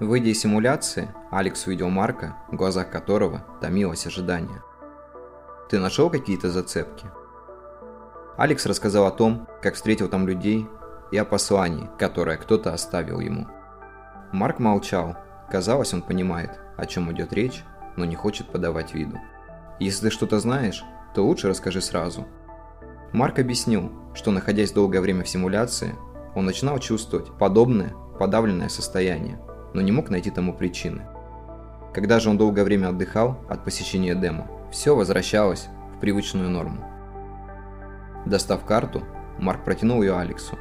Выйдя из симуляции, Алекс увидел Марка, в глазах которого томилось ожидание. «Ты нашел какие-то зацепки?» Алекс рассказал о том, как встретил там людей, и о послании, которое кто-то оставил ему. Марк молчал. Казалось, он понимает, о чем идет речь, но не хочет подавать виду. «Если ты что-то знаешь, то лучше расскажи сразу». Марк объяснил, что находясь долгое время в симуляции, он начинал чувствовать подобное подавленное состояние, но не мог найти тому причины. Когда же он долгое время отдыхал от посещения демо, все возвращалось в привычную норму. Достав карту, Марк протянул ее Алексу.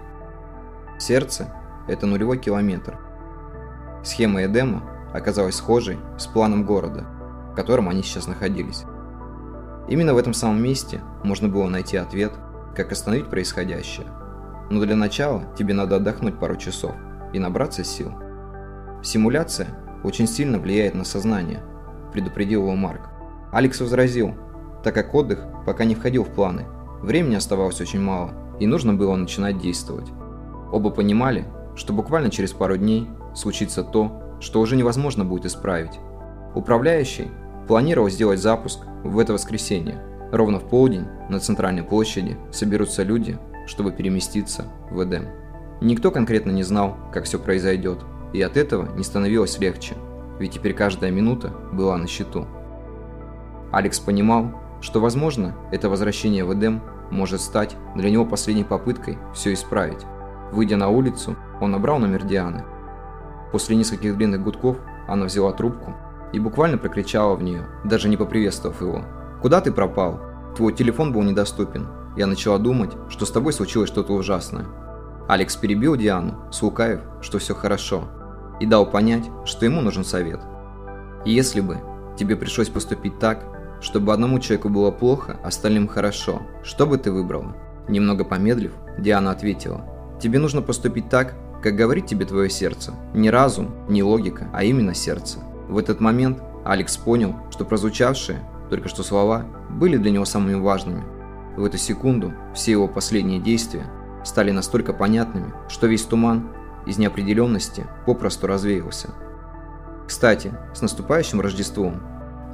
Сердце – это нулевой километр. Схема Эдема оказалась схожей с планом города, в котором они сейчас находились. Именно в этом самом месте можно было найти ответ, как остановить происходящее. Но для начала тебе надо отдохнуть пару часов и набраться сил. Симуляция очень сильно влияет на сознание, предупредил его Марк. Алекс возразил, так как отдых пока не входил в планы. Времени оставалось очень мало, и нужно было начинать действовать. Оба понимали, что буквально через пару дней случится то, что уже невозможно будет исправить. Управляющий планировал сделать запуск в это воскресенье. Ровно в полдень на центральной площади соберутся люди, чтобы переместиться в Эдем. Никто конкретно не знал, как все произойдет, и от этого не становилось легче, ведь теперь каждая минута была на счету. Алекс понимал, что, возможно, это возвращение в Эдем может стать для него последней попыткой все исправить. Выйдя на улицу, он набрал номер Дианы. После нескольких длинных гудков она взяла трубку и буквально прокричала в нее, даже не поприветствовав его. «Куда ты пропал? Твой телефон был недоступен. Я начала думать, что с тобой случилось что-то ужасное». Алекс перебил Диану, слукавив, что все хорошо, и дал понять, что ему нужен совет. Если бы тебе пришлось поступить так, чтобы одному человеку было плохо, остальным хорошо, что бы ты выбрала? Немного помедлив, Диана ответила, тебе нужно поступить так, как говорит тебе твое сердце. Не разум, не логика, а именно сердце. В этот момент Алекс понял, что прозвучавшие только что слова были для него самыми важными. В эту секунду все его последние действия стали настолько понятными, что весь туман из неопределенности попросту развеялся. Кстати, с наступающим Рождеством.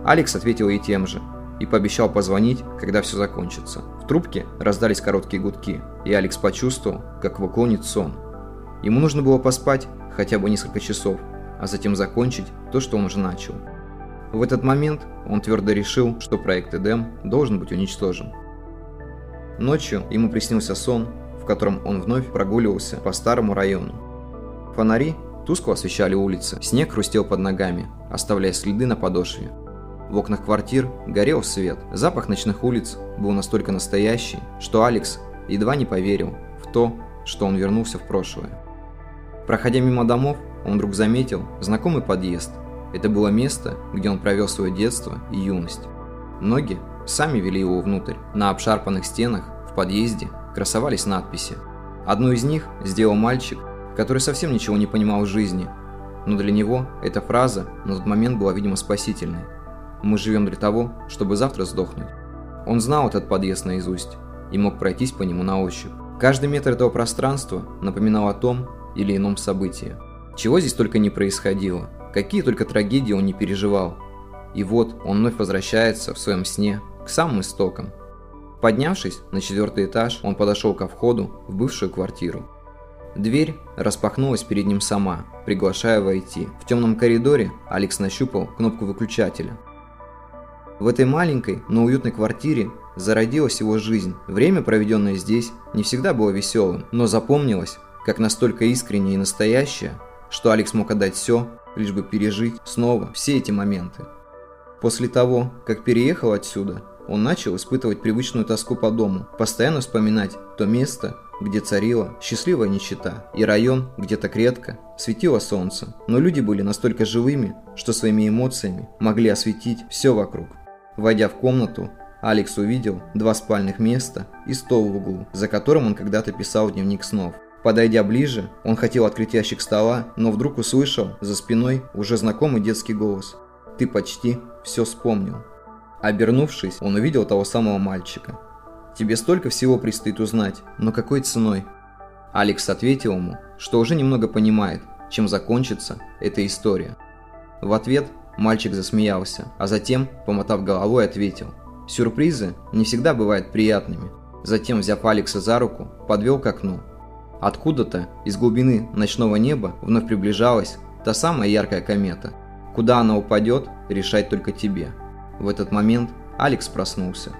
Алекс ответил ей тем же и пообещал позвонить, когда все закончится. В трубке раздались короткие гудки, и Алекс почувствовал, как его клонит сон. Ему нужно было поспать хотя бы несколько часов, а затем закончить то, что он уже начал. В этот момент он твердо решил, что проект Эдем должен быть уничтожен. Ночью ему приснился сон, в котором он вновь прогуливался по старому району. Фонари тускло освещали улицы, снег хрустел под ногами, оставляя следы на подошве. В окнах квартир горел свет, запах ночных улиц был настолько настоящий, что Алекс едва не поверил в то, что он вернулся в прошлое. Проходя мимо домов, он вдруг заметил знакомый подъезд. Это было место, где он провел свое детство и юность. Ноги сами вели его внутрь. На обшарпанных стенах в подъезде красовались надписи. Одну из них сделал мальчик, который совсем ничего не понимал в жизни, но для него эта фраза на тот момент была, видимо, спасительной. «Мы живем для того, чтобы завтра сдохнуть». Он знал этот подъезд наизусть и мог пройтись по нему на ощупь. Каждый метр этого пространства напоминал о том или ином событии. Чего здесь только не происходило, какие только трагедии он не переживал. И вот он вновь возвращается в своем сне к самым истокам. Поднявшись на четвертый этаж, он подошел ко входу в бывшую квартиру. Дверь распахнулась перед ним сама, приглашая войти. В темном коридоре Алекс нащупал кнопку выключателя. В этой маленькой, но уютной квартире зародилась его жизнь. Время, проведенное здесь, не всегда было веселым, но запомнилось как настолько искреннее и настоящее, что Алекс мог отдать все, лишь бы пережить снова все эти моменты. После того, как переехал отсюда, он начал испытывать привычную тоску по дому, постоянно вспоминать то место, где царила счастливая нищета, и район, где так редко светило солнце. Но люди были настолько живыми, что своими эмоциями могли осветить все вокруг. Войдя в комнату, Алекс увидел два спальных места и стол в углу, за которым он когда-то писал дневник снов. Подойдя ближе, он хотел открыть ящик стола, но вдруг услышал за спиной уже знакомый детский голос. «Ты почти все вспомнил». Обернувшись, он увидел того самого мальчика. «Тебе столько всего предстоит узнать, но какой ценой?» Алекс ответил ему, что уже немного понимает, чем закончится эта история. В ответ мальчик засмеялся, а затем, помотав головой, ответил. Сюрпризы не всегда бывают приятными. Затем, взяв Алекса за руку, подвел к окну. Откуда-то из глубины ночного неба вновь приближалась та самая яркая комета. Куда она упадет, решать только тебе. В этот момент Алекс проснулся.